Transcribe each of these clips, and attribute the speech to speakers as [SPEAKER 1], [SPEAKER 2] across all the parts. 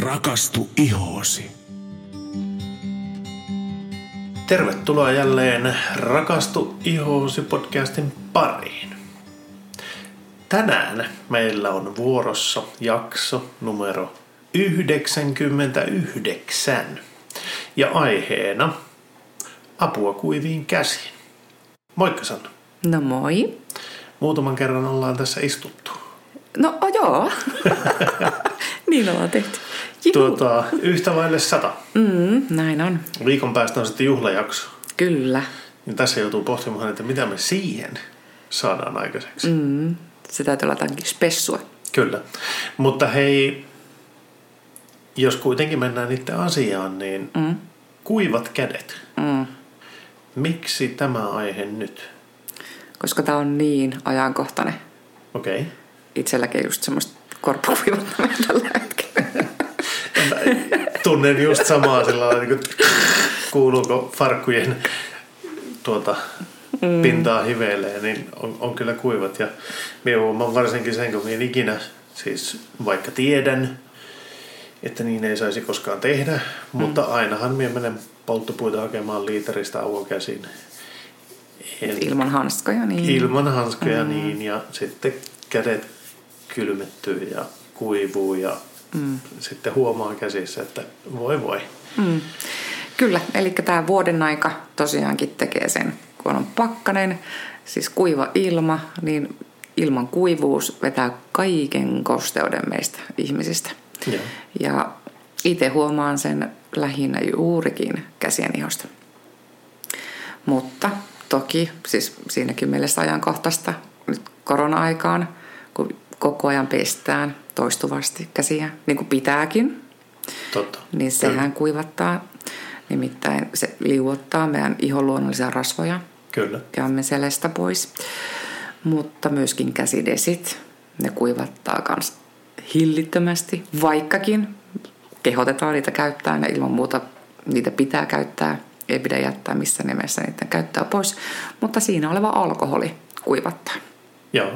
[SPEAKER 1] Rakastu ihoosi.
[SPEAKER 2] Tervetuloa jälleen Rakastu ihoosi podcastin pariin. Tänään meillä on vuorossa jakso numero 99 ja aiheena apua kuiviin käsiin. Moikka Sanna.
[SPEAKER 3] No moi.
[SPEAKER 2] Muutaman kerran ollaan tässä istuttu.
[SPEAKER 3] No oh, joo. niin ollaan tehty.
[SPEAKER 2] Tuota, yhtä vaille sata.
[SPEAKER 3] Mm, näin on.
[SPEAKER 2] Viikon päästä on sitten juhlajakso.
[SPEAKER 3] Kyllä.
[SPEAKER 2] Niin tässä joutuu pohtimaan, että mitä me siihen saadaan aikaiseksi. Mm.
[SPEAKER 3] Mm, se täytyy olla jotakin spessua.
[SPEAKER 2] Kyllä. Mutta hei, jos kuitenkin mennään itse asiaan, niin
[SPEAKER 3] Mm,
[SPEAKER 2] kuivat kädet.
[SPEAKER 3] mm.
[SPEAKER 2] Miksi tämä aihe nyt?
[SPEAKER 3] Koska tämä on niin ajankohtainen.
[SPEAKER 2] Okei. Okay.
[SPEAKER 3] Itselläkin just semmoista korppukuivattamista tällä hetkellä.
[SPEAKER 2] Tunnen just samaa sillä lailla, niin kuin, kuuluuko farkkujen tuota, mm. pintaa hiveilee, niin on, on kyllä kuivat. Ja minä huomaan varsinkin sen, kun minä ikinä, siis vaikka tiedän, että niin ei saisi koskaan tehdä, mutta ainahan minä menen polttopuita hakemaan liiteristä avokäsin. En,
[SPEAKER 3] Ilman hanskoja, niin.
[SPEAKER 2] ilman hanskoja mm. niin, ja sitten kädet kylmettyy ja kuivuu ja mm. sitten huomaa käsissä, että voi voi.
[SPEAKER 3] Mm. Kyllä, eli tämä vuoden aika tosiaankin tekee sen, kun on pakkanen, siis kuiva ilma, niin ilman kuivuus vetää kaiken kosteuden meistä ihmisistä.
[SPEAKER 2] Joo.
[SPEAKER 3] Ja itse huomaan sen lähinnä juurikin käsien ihosta. Mutta toki, siis siinäkin mielessä ajankohtaista nyt korona-aikaan, kun koko ajan pestään toistuvasti käsiä, niin kuin pitääkin,
[SPEAKER 2] Totta.
[SPEAKER 3] niin sehän kuivattaa. Nimittäin se liuottaa meidän ihon luonnollisia rasvoja
[SPEAKER 2] Kyllä.
[SPEAKER 3] käymme selestä pois. Mutta myöskin käsidesit, ne kuivattaa kans hillittömästi, vaikkakin kehotetaan niitä käyttää ja ilman muuta niitä pitää käyttää. Ei pidä jättää missään nimessä niiden käyttää pois, mutta siinä oleva alkoholi kuivattaa.
[SPEAKER 2] Joo.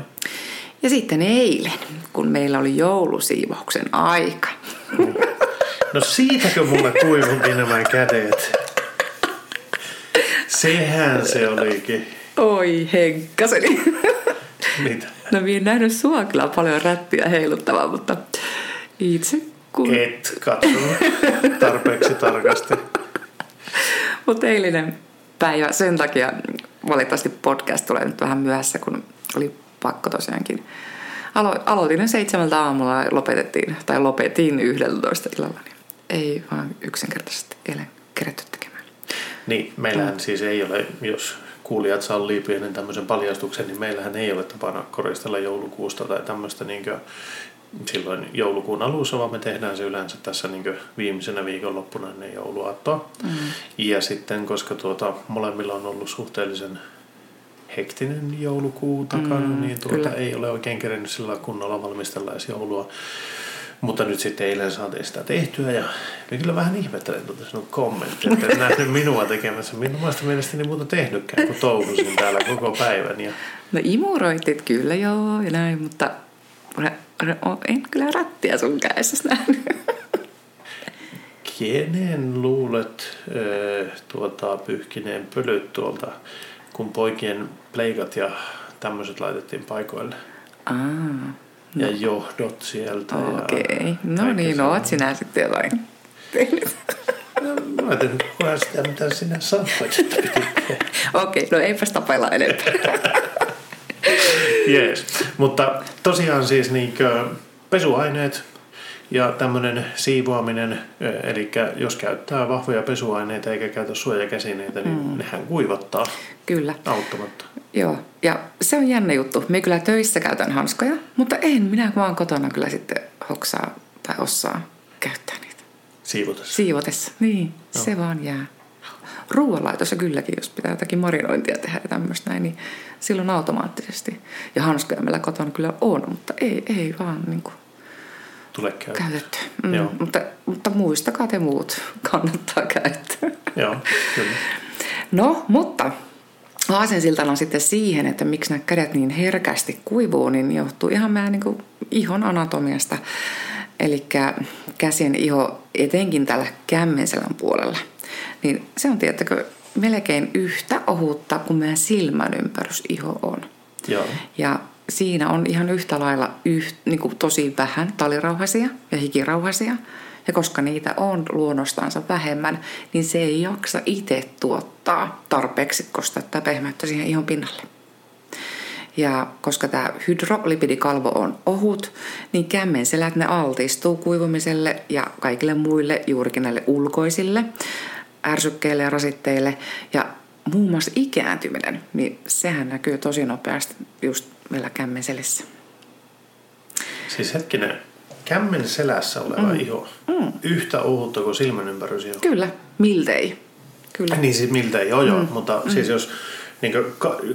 [SPEAKER 3] Ja sitten eilen, kun meillä oli joulusiivouksen aika,
[SPEAKER 2] No siitäkö mulle kuivukin nämä kädet? Sehän se olikin.
[SPEAKER 3] oi henkkaseni.
[SPEAKER 2] Mitä?
[SPEAKER 3] No minä en nähnyt sua kyllä paljon räppiä heiluttavaa, mutta itse kun...
[SPEAKER 2] Et katsonut tarpeeksi tarkasti.
[SPEAKER 3] Mutta eilinen päivä, sen takia valitettavasti podcast tulee nyt vähän myöhässä, kun oli pakko tosiaankin. Alo- aloitin seitsemältä aamulla ja lopetettiin, tai lopetin 11 illalla, niin ei vaan yksinkertaisesti eilen keretty tekemään.
[SPEAKER 2] Niin, meillähän siis ei ole, jos kuulijat sallii pienen tämmöisen paljastuksen, niin meillähän ei ole tapana koristella joulukuusta tai tämmöistä niin silloin joulukuun alussa, vaan me tehdään se yleensä tässä niin viimeisenä viikonloppuna ennen jouluaattoa. Mm. Ja sitten, koska tuota, molemmilla on ollut suhteellisen hektinen joulukuu takana, mm, niin tuota
[SPEAKER 3] kyllä.
[SPEAKER 2] ei ole oikein kerennyt sillä kunnolla valmistella edes joulua. Mutta nyt sitten eilen saatiin sitä tehtyä ja minä kyllä vähän ihmettelen tuota sinun kommenttia, että et nähnyt minua tekemässä. Minä omasta mielestäni muuta tehnytkään, kun touhusin täällä koko päivän. Ja
[SPEAKER 3] No imuroitit kyllä joo ja näin, mutta en kyllä rättiä sun kädessä nähnyt.
[SPEAKER 2] kenen luulet tuota, pyyhkineen pölyt tuolta, kun poikien pleikat ja tämmöiset laitettiin paikoille?
[SPEAKER 3] Aa,
[SPEAKER 2] Ja johdot sieltä.
[SPEAKER 3] okei. Okay. No niin, no oot sinä sitten jotain tehnyt.
[SPEAKER 2] No, mä en koe sitä, mitä sinä sanoit, että.
[SPEAKER 3] Okei, no eipäs tapailla enempää.
[SPEAKER 2] Jees. Mutta tosiaan siis niinkö pesuaineet ja tämmöinen siivoaminen, eli jos käyttää vahvoja pesuaineita eikä käytä suojakäsineitä, niin mm. nehän kuivattaa
[SPEAKER 3] Kyllä,
[SPEAKER 2] auttamatta.
[SPEAKER 3] joo. Ja se on jännä juttu. Me kyllä töissä käytän hanskoja, mutta en minä vaan kotona kyllä sitten hoksaa tai osaa käyttää niitä.
[SPEAKER 2] Siivotessa.
[SPEAKER 3] Siivotessa, niin, se vaan jää. Ruoanlaitossa kylläkin, jos pitää jotakin marinointia tehdä ja tämmöistä näin, niin silloin automaattisesti. Ja hanskoja meillä kotona kyllä on, mutta ei, ei vaan niin kuin
[SPEAKER 2] Tule käyttää.
[SPEAKER 3] käytetty. Mm,
[SPEAKER 2] Joo.
[SPEAKER 3] mutta, mutta muistakaa te muut, kannattaa käyttää.
[SPEAKER 2] Joo, kyllä.
[SPEAKER 3] No, mutta aasensiltana sitten siihen, että miksi nämä kädet niin herkästi kuivuu, niin johtuu ihan meidän niin kuin ihon anatomiasta. Eli käsien iho, etenkin tällä kämmenselän puolella, niin se on tiettäkö melkein yhtä ohutta kuin meidän silmän ympärysiho on.
[SPEAKER 2] Joo.
[SPEAKER 3] Ja siinä on ihan yhtä lailla yht, niin kuin tosi vähän talirauhasia ja hikirauhasia. Ja koska niitä on luonnostaansa vähemmän, niin se ei jaksa itse tuottaa tarpeeksi kostetta pehmeyttä siihen ihon pinnalle. Ja koska tämä hydrolipidikalvo on ohut, niin kämmenselät ne altistuu kuivumiselle ja kaikille muille juurikin näille ulkoisille ärsykkeille ja rasitteille. Ja muun muassa ikääntyminen, niin sehän näkyy tosi nopeasti just meillä kämmenselissä.
[SPEAKER 2] Siis hetkinen, kämmen selässä oleva mm. iho. Mm. Yhtä ohutta kuin silmän ympärys
[SPEAKER 3] Kyllä, miltei. Kyllä.
[SPEAKER 2] Niin siis miltei, joo joo, mm. mutta mm. siis jos niin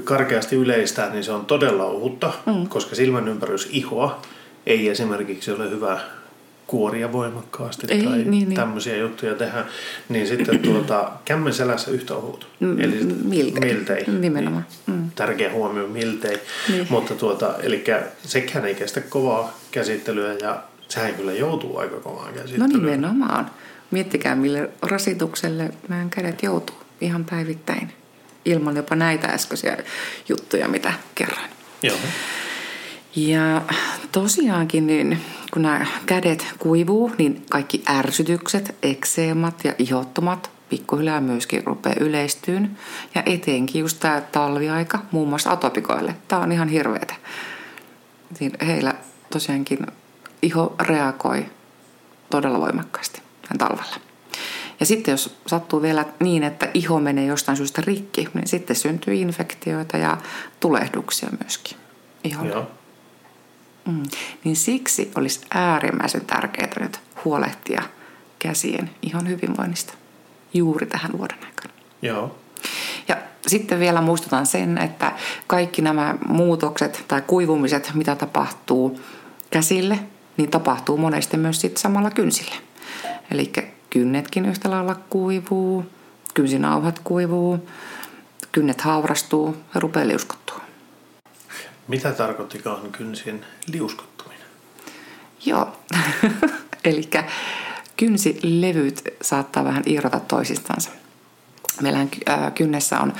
[SPEAKER 2] karkeasti yleistää, niin se on todella ohutta, mm. koska silmän ympärys ihoa ei esimerkiksi ole hyvä kuoria voimakkaasti ei, tai niin, tämmöisiä niin. juttuja tehdä, niin sitten tuota, kämmen selässä yhtä ohut.
[SPEAKER 3] Mm, Eli miltei. miltei. Nimenomaan.
[SPEAKER 2] Niin, mm. Tärkeä huomio, miltei. Niin. Mutta tuota, eli sekään ei kestä kovaa käsittelyä ja sehän kyllä joutuu aika kovaan käsittelyyn.
[SPEAKER 3] No nimenomaan. Miettikää, mille rasitukselle meidän kädet joutuu ihan päivittäin. Ilman jopa näitä äskeisiä juttuja, mitä kerran.
[SPEAKER 2] Joo.
[SPEAKER 3] Ja tosiaankin, niin kun nämä kädet kuivuu, niin kaikki ärsytykset, ekseemat ja ihottomat pikkuhiljaa myöskin rupeaa yleistyyn. Ja etenkin just tämä talviaika, muun muassa atopikoille. Tämä on ihan hirveetä. Heillä tosiaankin iho reagoi todella voimakkaasti tämän talvella. Ja sitten jos sattuu vielä niin, että iho menee jostain syystä rikki, niin sitten syntyy infektioita ja tulehduksia myöskin iholle. Joo. Mm. Niin siksi olisi äärimmäisen tärkeää nyt huolehtia käsien ihon hyvinvoinnista juuri tähän vuoden aikana.
[SPEAKER 2] Joo.
[SPEAKER 3] Ja sitten vielä muistutan sen, että kaikki nämä muutokset tai kuivumiset, mitä tapahtuu käsille, niin tapahtuu monesti myös sitten samalla kynsille. Eli kynnetkin yhtä lailla kuivuu, kynsinauhat kuivuu, kynnet haurastuu ja rupeaa liuskuttua.
[SPEAKER 2] Mitä tarkoittikaan kynsien liuskottuminen?
[SPEAKER 3] Joo, eli kynsilevyt saattaa vähän irrota toisistansa. Meillähän kynnessä on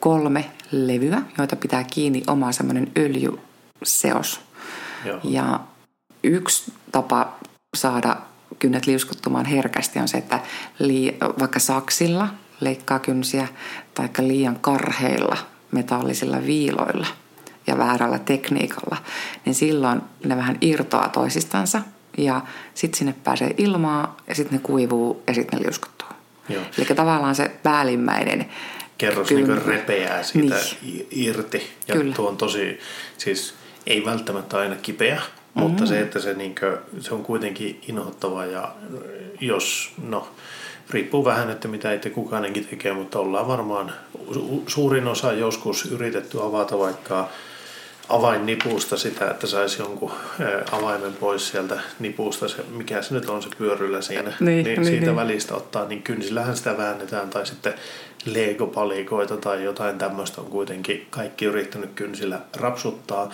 [SPEAKER 3] kolme levyä, joita pitää kiinni oma semmoinen öljyseos. Joo. Ja yksi tapa saada kynnet liuskuttumaan herkästi on se, että lii, vaikka saksilla leikkaa kynsiä tai liian karheilla metallisilla viiloilla – ja väärällä tekniikalla, niin silloin ne vähän irtoaa toisistansa ja sitten sinne pääsee ilmaa ja sitten ne kuivuu ja sitten ne liuskuttuu. Joo. Eli tavallaan se päällimmäinen
[SPEAKER 2] kerros niin repeää siitä niin. irti. Ja Kyllä. tuo on tosi, siis ei välttämättä aina kipeä, mm-hmm. mutta se, että se, niin kuin, se on kuitenkin inhottava ja jos, no riippuu vähän, että mitä itse kukainenkin tekee, mutta ollaan varmaan suurin osa joskus yritetty avata vaikka avainnipusta sitä, että saisi jonkun avaimen pois sieltä nipusta, se, mikä se nyt on se pyöryllä siinä, niin, niin, niin siitä niin. välistä ottaa, niin kynsillähän sitä väännetään tai sitten Lego-palikoita tai jotain tämmöistä on kuitenkin kaikki yrittänyt kynsillä rapsuttaa.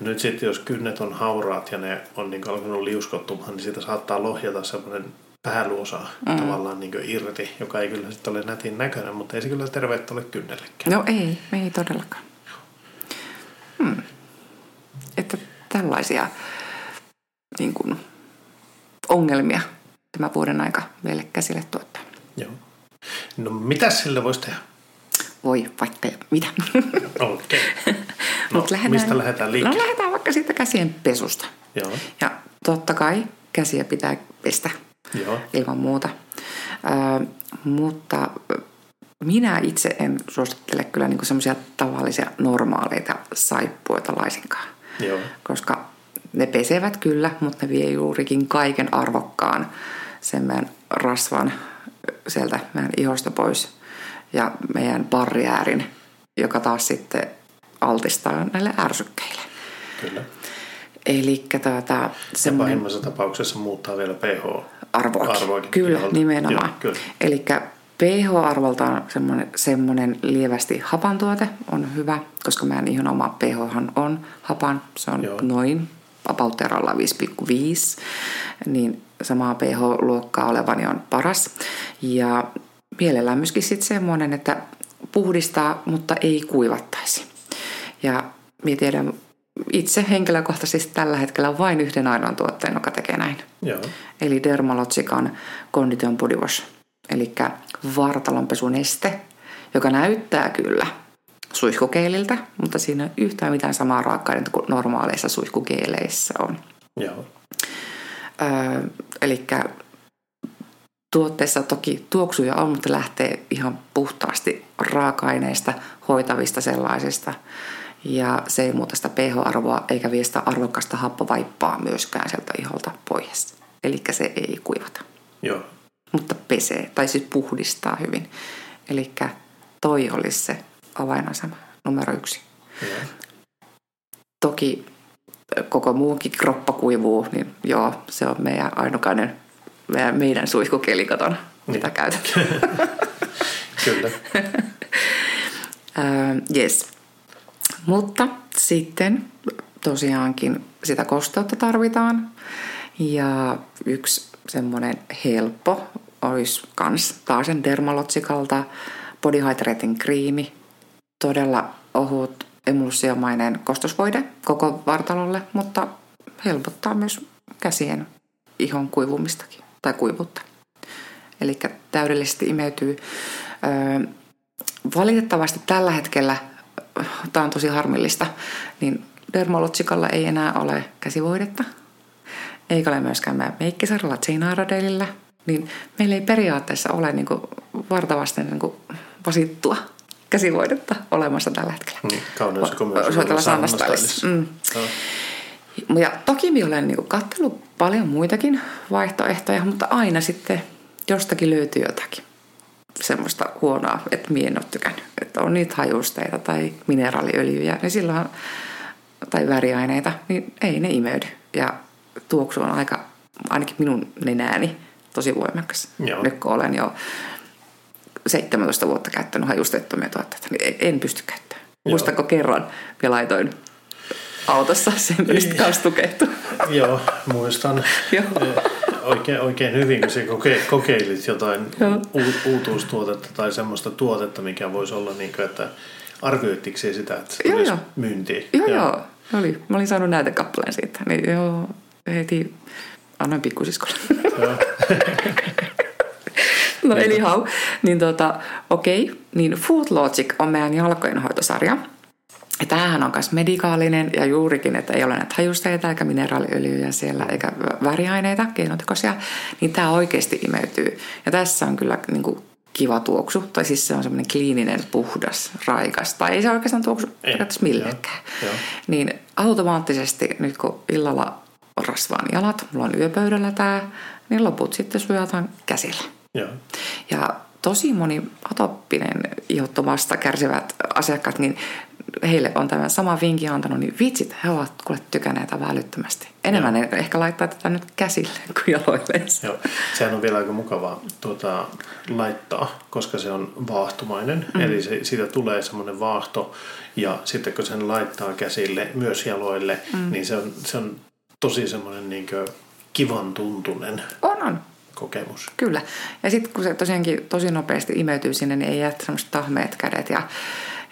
[SPEAKER 2] Ja nyt sitten jos kynnet on hauraat ja ne on niin alkanut liuskottumaan, niin siitä saattaa lohjata semmoinen päälluosa mm. tavallaan niin irti, joka ei kyllä sitten ole nätin näköinen, mutta ei se kyllä terveettä ole kynnellekään.
[SPEAKER 3] No ei, ei todellakaan. Hmm että tällaisia niin kuin, ongelmia tämä vuoden aika meille käsille tuottaa.
[SPEAKER 2] Joo. No mitä sille voisi tehdä?
[SPEAKER 3] Voi vaikka mitä.
[SPEAKER 2] Okei. Okay. No, Mut lähdetään, mistä lähdetään liikkeelle?
[SPEAKER 3] No lähdetään vaikka siitä käsien pesusta.
[SPEAKER 2] Joo.
[SPEAKER 3] Ja totta kai käsiä pitää pestä
[SPEAKER 2] Joo.
[SPEAKER 3] ilman muuta. Ö, mutta minä itse en suosittele kyllä niinku semmoisia tavallisia normaaleita saippuita laisinkaan.
[SPEAKER 2] Joo.
[SPEAKER 3] Koska ne pesevät kyllä, mutta ne vie juurikin kaiken arvokkaan sen meidän rasvan sieltä meidän ihosta pois ja meidän barriäärin, joka taas sitten altistaa näille ärsykkeille.
[SPEAKER 2] Kyllä.
[SPEAKER 3] Eli tuota,
[SPEAKER 2] semmoinen... pahimmassa tapauksessa muuttaa vielä pH-arvoakin.
[SPEAKER 3] Kyllä, iholta. nimenomaan. Eli pH-arvolta on semmoinen, semmoinen lievästi hapan tuote on hyvä, koska meidän ihon oma pH on hapan. Se on Joo. noin apautterolla 5,5, niin samaa pH-luokkaa olevani on paras. Ja mielellään myöskin sitten semmoinen, että puhdistaa, mutta ei kuivattaisi. Ja minä tiedän itse henkilökohtaisesti tällä hetkellä vain yhden ainoan tuotteen, joka tekee näin.
[SPEAKER 2] Joo.
[SPEAKER 3] Eli Dermalogican Condition Body Wash. Eli vartalonpesuneste, joka näyttää kyllä suihkukeililtä, mutta siinä ei ole yhtään mitään samaa raaka kuin normaaleissa suihkukeileissä on.
[SPEAKER 2] Joo.
[SPEAKER 3] Öö, eli tuotteessa toki tuoksuja on, mutta lähtee ihan puhtaasti raaka-aineista, hoitavista sellaisista. Ja se ei muuta sitä pH-arvoa eikä vie sitä arvokasta happovaippaa myöskään sieltä iholta pois. Eli se ei kuivata.
[SPEAKER 2] Joo.
[SPEAKER 3] Pesee, tai siis puhdistaa hyvin. Eli toi olisi se avainasema numero yksi. Toki koko muukin kroppa kuivuu, niin joo, se on meidän ainokainen meidän, meidän suihkukeli kotona, mitä
[SPEAKER 2] Niin.
[SPEAKER 3] käytetään.
[SPEAKER 2] Kyllä.
[SPEAKER 3] Uh, yes. Mutta sitten tosiaankin sitä kosteutta tarvitaan. Ja yksi semmoinen helppo olisi kans taas sen Dermalogikalta Body Hydrating kriimi. Todella ohut emulsiomainen kostosvoide koko vartalolle, mutta helpottaa myös käsien ihon kuivumistakin tai kuivuutta. Eli täydellisesti imeytyy. Valitettavasti tällä hetkellä, tämä on tosi harmillista, niin Dermalogicalla ei enää ole käsivoidetta. Eikä ole myöskään meidän meikkisarjalla Chainaradellillä. Niin meillä ei periaatteessa ole niin kuin vartavasten niin kuin vasittua käsivoidetta olemassa tällä hetkellä.
[SPEAKER 2] Niin, kauneus ja komeus.
[SPEAKER 3] Soitella. Mm. Ja toki minä olen niin katsellut paljon muitakin vaihtoehtoja, mutta aina sitten jostakin löytyy jotakin semmoista huonoa, että minä en ole tykännyt. Että on niitä hajusteita tai mineraaliöljyjä, niin silloin, tai väriaineita, niin ei ne imeydy. Ja tuoksu on aika, ainakin minun nenääni, tosi voimakas.
[SPEAKER 2] Joo.
[SPEAKER 3] Nyt kun olen jo 17 vuotta käyttänyt hajustettomia tuotteita, niin en pysty käyttämään.
[SPEAKER 2] Joo.
[SPEAKER 3] Muistatko kerran, ja laitoin autossa sen, mistä kanssa tukehtui.
[SPEAKER 2] Joo, muistan
[SPEAKER 3] Joo.
[SPEAKER 2] eh, oikein, oikein hyvin, kun sä koke, kokeilit jotain
[SPEAKER 3] Joo.
[SPEAKER 2] u, uutuustuotetta tai semmoista tuotetta, mikä voisi olla niin kuin, että arvioittiko se sitä, että se
[SPEAKER 3] Joo, joo.
[SPEAKER 2] myyntiin?
[SPEAKER 3] Joo, joo. Oli. Mä olin saanut näytekappaleen siitä. Niin joo, heti annoin pikkusiskolle.
[SPEAKER 2] Joo.
[SPEAKER 3] no eli hau. Niin tota, okei. Niin Food Logic on meidän jalkojenhoitosarja. Ja tämähän on myös medikaalinen ja juurikin, että ei ole näitä hajusteita eikä mineraaliöljyjä siellä eikä vä- väriaineita, keinotekoisia, niin tämä oikeasti imeytyy. Ja tässä on kyllä niin kuin kiva tuoksu, tai siis se on semmoinen kliininen, puhdas, raikas, tai ei se oikeastaan tuoksu
[SPEAKER 2] Ei,
[SPEAKER 3] periaatteessa millekään.
[SPEAKER 2] joo, joo.
[SPEAKER 3] Niin automaattisesti nyt kun illalla rasvaan jalat, mulla on yöpöydällä tämä, niin loput sitten sujataan käsillä.
[SPEAKER 2] Joo.
[SPEAKER 3] Ja tosi moni atoppinen ihottomasta kärsivät asiakkaat, niin heille on tämä sama vinkki antanut, niin vitsit, he ovat kuule tykänneet aivan älyttömästi. Enemmän ne ehkä laittaa tätä nyt käsille kuin jaloilleen.
[SPEAKER 2] Joo, sehän on vielä aika mukavaa tuota, laittaa, koska se on vaahtomainen. Mm. Eli se, siitä tulee semmoinen vaahto ja sitten kun sen laittaa käsille, myös jaloille, mm. niin se on, se on tosi semmoinen niin kivan tuntunen
[SPEAKER 3] On, on.
[SPEAKER 2] kokemus.
[SPEAKER 3] Kyllä. Ja sitten kun se tosiaankin tosi nopeasti imeytyy sinne, niin ei jää semmoiset tahmeet kädet. Ja,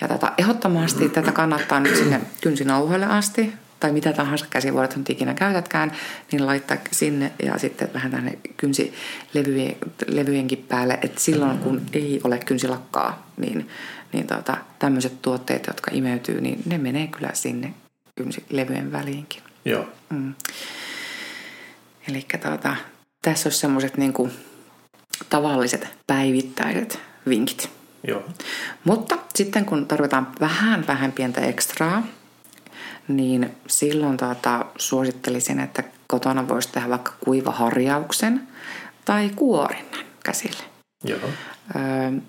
[SPEAKER 3] ja tota, ehdottomasti tätä kannattaa nyt sinne kynsinauhoille asti, tai mitä tahansa käsivuodet nyt ikinä käytätkään, niin laittaa sinne ja sitten vähän tänne kynsilevyjenkin päälle, että silloin kun ei ole kynsilakkaa, niin, niin tota, tämmöiset tuotteet, jotka imeytyy, niin ne menee kyllä sinne kynsilevyjen väliinkin.
[SPEAKER 2] Joo,
[SPEAKER 3] Eli tuota, tässä olisi semmoiset niinku tavalliset päivittäiset vinkit.
[SPEAKER 2] joo,
[SPEAKER 3] Mutta sitten kun tarvitaan vähän vähän pientä ekstraa, niin silloin tuota, suosittelisin, että kotona voisi tehdä vaikka kuivaharjauksen tai kuorinnan käsille.
[SPEAKER 2] joo,
[SPEAKER 3] Öö,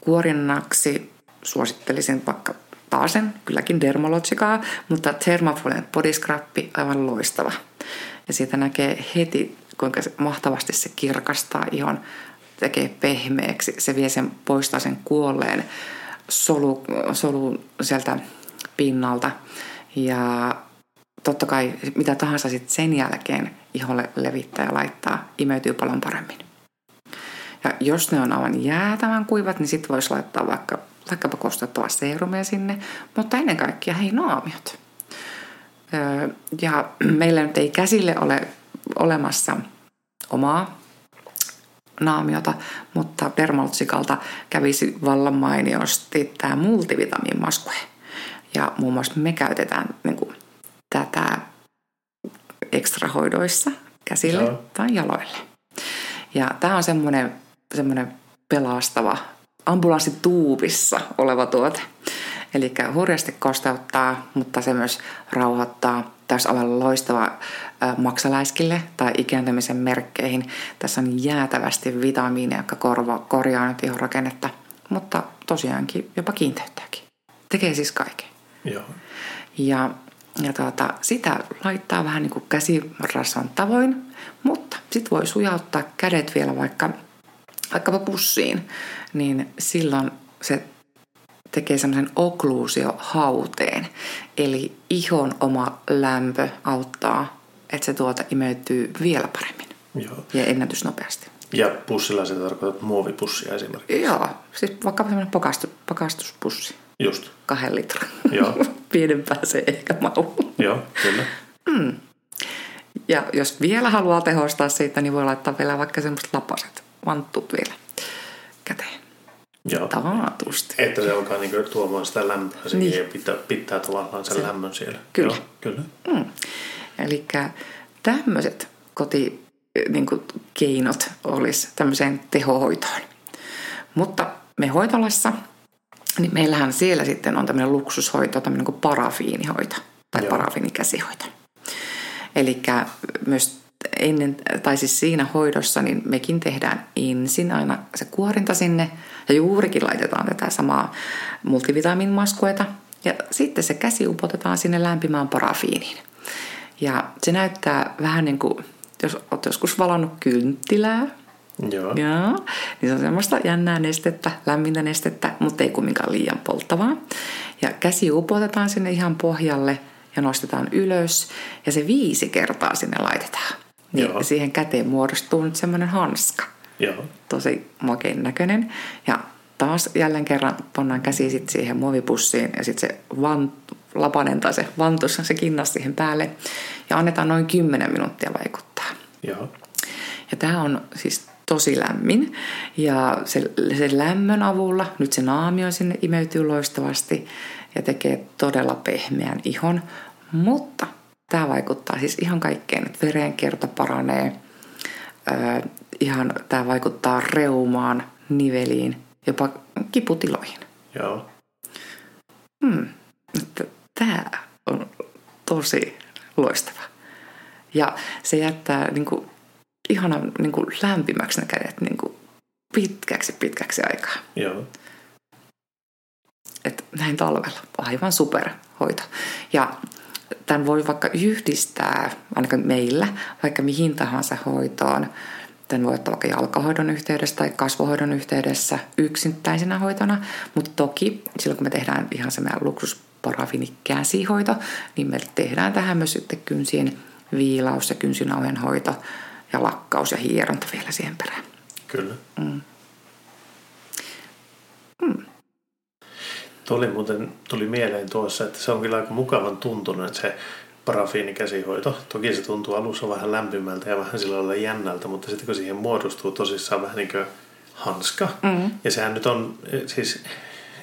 [SPEAKER 3] kuorinnaksi suosittelisin vaikka taasen, kylläkin dermalogikaa, mutta Thermafolien body scrappi aivan loistava. Ja siitä näkee heti, kuinka mahtavasti se kirkastaa ihon, tekee pehmeäksi. Se vie sen, poistaa sen kuolleen solu, solun sieltä pinnalta. Ja totta kai mitä tahansa sitten sen jälkeen iholle levittää ja laittaa, imeytyy paljon paremmin. Ja jos ne on aivan jäätävän kuivat, niin sitten voisi laittaa vaikka, vaikkapa kostettavaa seerumia sinne, mutta ennen kaikkea hei naamiot. Ja meillä nyt ei käsille ole olemassa omaa naamiota, mutta Dermaltsikalta kävisi vallan mainiosti tämä multivitamiinmaskue. Ja muun muassa me käytetään niin kuin, tätä ekstrahoidoissa käsille Joo. tai jaloille. Ja tämä on semmoinen, semmoinen pelastava ambulanssituubissa oleva tuote. Eli hurjasti kosteuttaa, mutta se myös rauhoittaa. Tässä on aivan loistava maksaläiskille tai ikääntymisen merkkeihin. Tässä on jäätävästi vitamiineja, jotka korva, korjaa nyt rakennetta, mutta tosiaankin jopa kiinteyttääkin. Tekee siis kaiken.
[SPEAKER 2] Joo.
[SPEAKER 3] Ja, ja tuota, sitä laittaa vähän niin kuin käsirasvan tavoin, mutta sitten voi sujauttaa kädet vielä vaikka vaikkapa pussiin, niin silloin se tekee semmoisen okkluusiohauteen. Eli ihon oma lämpö auttaa, että se tuota imeytyy vielä paremmin
[SPEAKER 2] Joo.
[SPEAKER 3] ja ennätysnopeasti.
[SPEAKER 2] Ja pussilla se tarkoittaa muovipussia esimerkiksi.
[SPEAKER 3] Joo, siis vaikka semmoinen pakastu, pakastuspussi.
[SPEAKER 2] Just.
[SPEAKER 3] Kahden litran.
[SPEAKER 2] Joo.
[SPEAKER 3] Pienempää se ehkä mahu.
[SPEAKER 2] Joo, kyllä.
[SPEAKER 3] Mm. Ja jos vielä haluaa tehostaa siitä, niin voi laittaa vielä vaikka semmoiset lapaset vanttut vielä käteen.
[SPEAKER 2] Joo.
[SPEAKER 3] Taatusti.
[SPEAKER 2] Että se alkaa niinku tuomaan sitä lämpöä siihen
[SPEAKER 3] Niin.
[SPEAKER 2] ja pitää, pitää tavallaan sen
[SPEAKER 3] Se-
[SPEAKER 2] lämmön siellä.
[SPEAKER 3] Kyllä.
[SPEAKER 2] Joo, kyllä.
[SPEAKER 3] Mm. Eli tämmöiset koti, niin kuin, keinot olisi tämmöiseen tehohoitoon. Mutta me hoitolassa, niin meillähän siellä sitten on tämmöinen luksushoito, tämmöinen kuin parafiinihoito tai
[SPEAKER 2] Joo.
[SPEAKER 3] parafiinikäsihoito. Eli myös ennen, tai siis siinä hoidossa, niin mekin tehdään ensin aina se kuorinta sinne ja juurikin laitetaan tätä samaa multivitamiinmaskueta ja sitten se käsi upotetaan sinne lämpimään parafiiniin. Ja se näyttää vähän niin kuin, jos olet joskus valannut kynttilää,
[SPEAKER 2] Joo.
[SPEAKER 3] Joo, niin se on semmoista jännää nestettä, lämmintä nestettä, mutta ei kumminkaan liian polttavaa. Ja käsi upotetaan sinne ihan pohjalle ja nostetaan ylös ja se viisi kertaa sinne laitetaan. Niin
[SPEAKER 2] Joo.
[SPEAKER 3] siihen käteen muodostuu nyt semmoinen hanska.
[SPEAKER 2] Joo.
[SPEAKER 3] Tosi makein näköinen. Ja taas jälleen kerran pannaan käsi sit siihen muovipussiin ja sitten se van, lapanen tai se vantus, se kinnas siihen päälle. Ja annetaan noin 10 minuuttia vaikuttaa.
[SPEAKER 2] Joo.
[SPEAKER 3] Ja tämä on siis tosi lämmin. Ja se, sen lämmön avulla nyt se naamio sinne imeytyy loistavasti ja tekee todella pehmeän ihon. Mutta tämä vaikuttaa siis ihan kaikkeen. että Verenkierto paranee. Öö, ihan tämä vaikuttaa reumaan, niveliin, jopa kiputiloihin.
[SPEAKER 2] Joo.
[SPEAKER 3] Hmm. Tämä on tosi loistava. Ja se jättää niin kuin, ihanan niin kuin, lämpimäksi ne kädet niin kuin, pitkäksi pitkäksi aikaa.
[SPEAKER 2] Joo.
[SPEAKER 3] Et näin talvella. Aivan superhoito. Ja tämän voi vaikka yhdistää, ainakaan meillä, vaikka mihin tahansa hoitoon. Tämän voi ottaa vaikka jalkahoidon yhteydessä tai kasvohoidon yhteydessä yksittäisenä hoitona. Mutta toki silloin kun me tehdään ihan se meidän luksusparafiinikäsihoito, niin me tehdään tähän myös sitten kynsien viilaus ja kynsinauhen hoito ja lakkaus ja hieronta vielä siihen perään.
[SPEAKER 2] Kyllä.
[SPEAKER 3] Mm.
[SPEAKER 2] Tuli muuten tuli mieleen tuossa, että se on kyllä aika mukavan tuntunut, se parafiinikäsihoito. Toki se tuntuu alussa vähän lämpimältä ja vähän sillä lailla jännältä, mutta sitten kun siihen muodostuu tosissaan vähän niin kuin hanska.
[SPEAKER 3] Mm.
[SPEAKER 2] Ja sehän nyt on, siis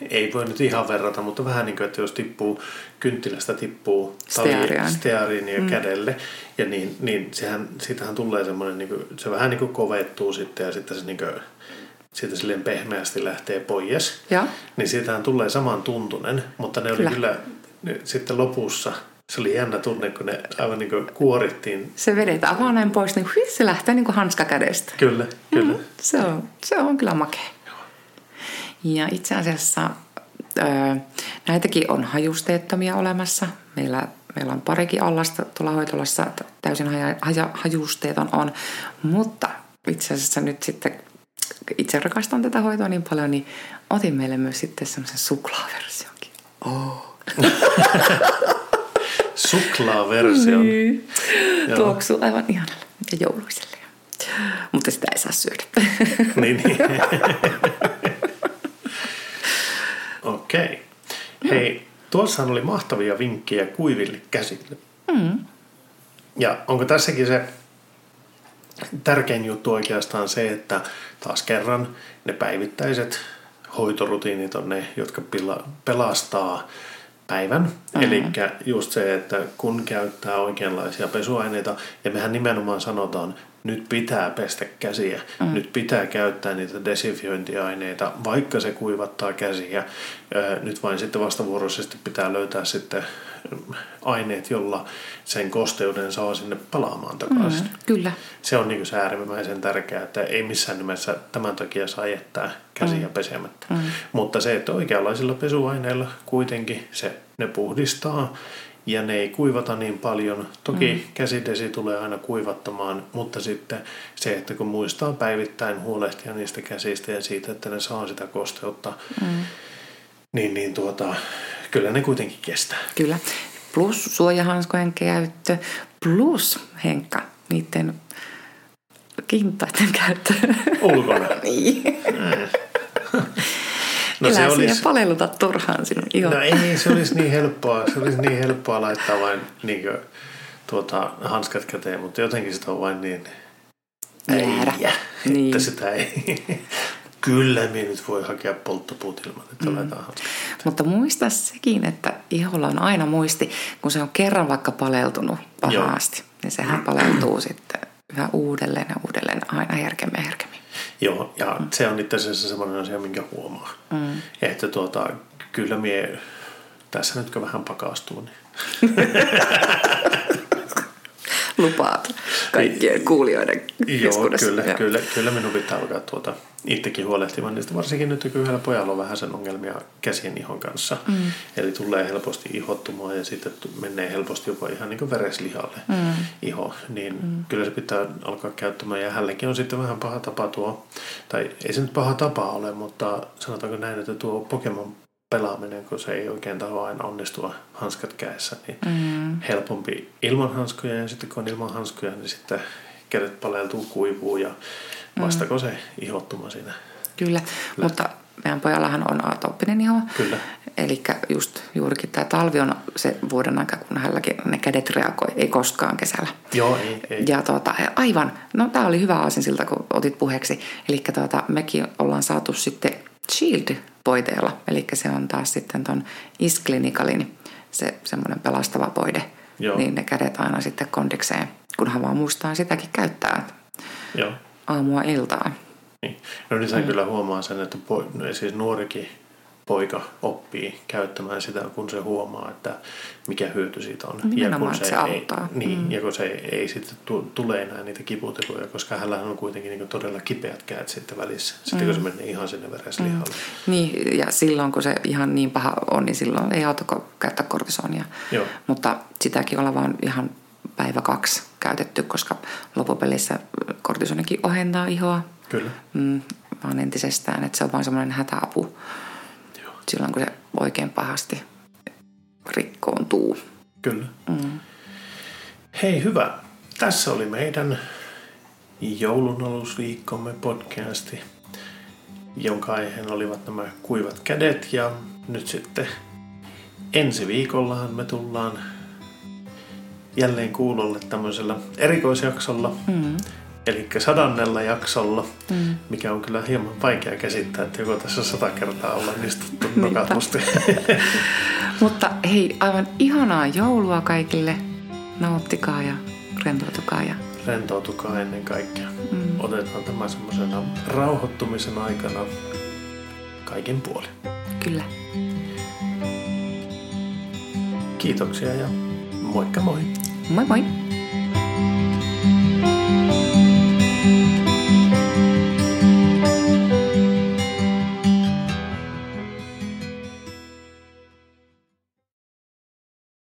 [SPEAKER 2] ei voi nyt ihan verrata, mutta vähän niin kuin, että jos tippuu kynttilästä tippuu
[SPEAKER 3] Steariaan.
[SPEAKER 2] steariinia mm. kädelle, ja niin, niin sehän, siitähän tulee semmoinen, niin kuin, se vähän niin kuin kovettuu sitten ja sitten se niin kuin, siitä silleen pehmeästi lähtee pois.
[SPEAKER 3] Ja
[SPEAKER 2] Niin siitähän tulee saman tuntunen, mutta ne
[SPEAKER 3] Kyllä.
[SPEAKER 2] oli kyllä ne, sitten lopussa, se oli jännä tunne, kun ne aivan niin kuin kuorittiin.
[SPEAKER 3] se vedetään vaan näin pois, niin hui, se lähtee niin kuin hanska kädestä.
[SPEAKER 2] Kyllä, kyllä.
[SPEAKER 3] Mm, se, on, se on kyllä makea. Ja itse asiassa ö, näitäkin on hajusteettomia olemassa. Meillä, meillä on parikin allasta tuolla hoitolassa, täysin haja, haja, hajusteeton on. Mutta itse asiassa nyt sitten, itse rakastan tätä hoitoa niin paljon, niin otin meille myös sitten semmoisen suklaaversionkin. Oh.
[SPEAKER 2] Suklaaversio.
[SPEAKER 3] Niin.
[SPEAKER 2] Joo.
[SPEAKER 3] Tuoksuu aivan ihanalle ja jouluiselle. Mutta sitä ei saa syödä.
[SPEAKER 2] niin, niin. Okei. Okay. Hei, tuossahan oli mahtavia vinkkejä kuiville käsille.
[SPEAKER 3] Mm.
[SPEAKER 2] Ja onko tässäkin se tärkein juttu oikeastaan se, että taas kerran ne päivittäiset hoitorutiinit on ne, jotka pila- pelastaa päivän. Mm-hmm. Eli just se, että kun käyttää oikeanlaisia pesuaineita, ja mehän nimenomaan sanotaan, nyt pitää pestä käsiä, mm. nyt pitää käyttää niitä desinfiointiaineita, vaikka se kuivattaa käsiä. Nyt vain sitten vastavuoroisesti pitää löytää sitten aineet, jolla sen kosteuden saa sinne palaamaan takaisin. Mm,
[SPEAKER 3] kyllä.
[SPEAKER 2] Se on niin se äärimmäisen tärkeää, että ei missään nimessä tämän takia saa jättää käsiä mm. pesemättä. Mm. Mutta se, että oikeanlaisilla pesuaineilla kuitenkin se, ne puhdistaa ja ne ei kuivata niin paljon. Toki mm. käsidesi tulee aina kuivattamaan, mutta sitten se, että kun muistaa päivittäin huolehtia niistä käsistä ja siitä, että ne saa sitä kosteutta, mm. Niin, niin tuota, kyllä ne kuitenkin kestää.
[SPEAKER 3] Kyllä. Plus suojahanskojen käyttö, plus Henkka, niiden kintaiden käyttö.
[SPEAKER 2] Ulkona?
[SPEAKER 3] niin. Mm. No Elää se olisi... palelluta turhaan sinun ihon.
[SPEAKER 2] No ei, se olisi niin helppoa. Se olisi niin helppoa laittaa vain niin kuin, tuota, hanskat käteen, mutta jotenkin sitä on vain niin äijä, niin. että sitä ei... Kyllä me nyt voi hakea polttopuut ilman, että mm. laitetaan.
[SPEAKER 3] Mutta muista sekin, että iholla on aina muisti, kun se on kerran vaikka paleltunut pahasti, Joo. niin sehän paleltuu sitten yhä uudelleen ja uudelleen aina herkemmin ja herkemmin.
[SPEAKER 2] Joo, ja mm. se on itse asiassa semmoinen asia, minkä huomaa. Mm. Että tuota, kyllä mie tässä nyt vähän pakastuu. Niin.
[SPEAKER 3] Lupaat kaikkien kuulijoiden
[SPEAKER 2] Joo, kyllä, ja. kyllä, kyllä minun pitää alkaa tuota itsekin huolehtimaan niistä. Varsinkin nyt, kun yhdellä pojalla on vähän sen ongelmia käsien ihon kanssa. Mm. Eli tulee helposti ihottumaan ja sitten menee helposti jopa ihan niin kuin vereslihalle mm. iho. Niin mm. kyllä se pitää alkaa käyttämään. Ja hänellekin on sitten vähän paha tapa tuo, tai ei se nyt paha tapa ole, mutta sanotaanko näin, että tuo Pokemon pelaaminen, kun se ei oikein tahdo aina onnistua hanskat kädessä, niin mm. helpompi ilman hanskoja ja sitten kun on ilman hanskoja, niin sitten kädet paleltuu, kuivuu ja vastako mm. se ihottuma siinä.
[SPEAKER 3] Kyllä, Lähti. mutta meidän pojallahan on atooppinen iho.
[SPEAKER 2] Kyllä.
[SPEAKER 3] Eli just juurikin tämä talvi on se vuoden aika, kun hänelläkin ne kädet reagoi, ei koskaan kesällä.
[SPEAKER 2] Joo, ei. ei.
[SPEAKER 3] Ja tuota, aivan, no tämä oli hyvä siltä, kun otit puheeksi. Eli tuota, mekin ollaan saatu sitten Shield-poiteella, eli se on taas sitten ton Isklinikalin, se semmoinen pelastava poide. Joo. Niin ne kädet aina sitten kondikseen, kunhan vaan muistaa sitäkin käyttää. Joo aamua iltaan.
[SPEAKER 2] Niin. No niin, mm. kyllä huomaa sen, että po, no, siis nuorikin poika oppii käyttämään sitä, kun se huomaa, että mikä hyöty siitä on.
[SPEAKER 3] ja
[SPEAKER 2] kun
[SPEAKER 3] se, se auttaa.
[SPEAKER 2] Ei, niin, mm. ja kun se ei, ei sitten tule enää niitä kiputeluja, koska hänellä on kuitenkin niin todella kipeät käät sitten välissä. Sitten mm. kun se menee ihan sinne vereslihalle.
[SPEAKER 3] Mm. Niin, ja silloin kun se ihan niin paha on, niin silloin ei auta käyttää kortisonia. Joo. Mutta sitäkin ollaan vaan ihan päivä kaksi käytetty, koska lopupelissä kortisonikin ohentaa ihoa.
[SPEAKER 2] Kyllä.
[SPEAKER 3] Mm, vaan entisestään, että se on vain semmoinen hätäapu. Silloin, kun se oikein pahasti rikkoontuu.
[SPEAKER 2] Kyllä. Mm. Hei hyvä. Tässä oli meidän joulunalusviikkomme podcasti, jonka aiheena olivat nämä kuivat kädet ja nyt sitten ensi viikollahan me tullaan jälleen kuulolle tämmöisellä erikoisjaksolla. Mm. Eli sadannella jaksolla, mm. mikä on kyllä hieman vaikea käsittää, että joko tässä sata kertaa ollaan istuttu nokatusti.
[SPEAKER 3] Mutta hei, aivan ihanaa joulua kaikille. Nauttikaa ja rentoutukaa. Ja...
[SPEAKER 2] Rentoutukaa ennen kaikkea. Mm. Otetaan tämä semmoisena rauhoittumisen aikana kaiken puolin.
[SPEAKER 3] Kyllä.
[SPEAKER 2] Kiitoksia ja moikka moi.
[SPEAKER 3] Moi moi!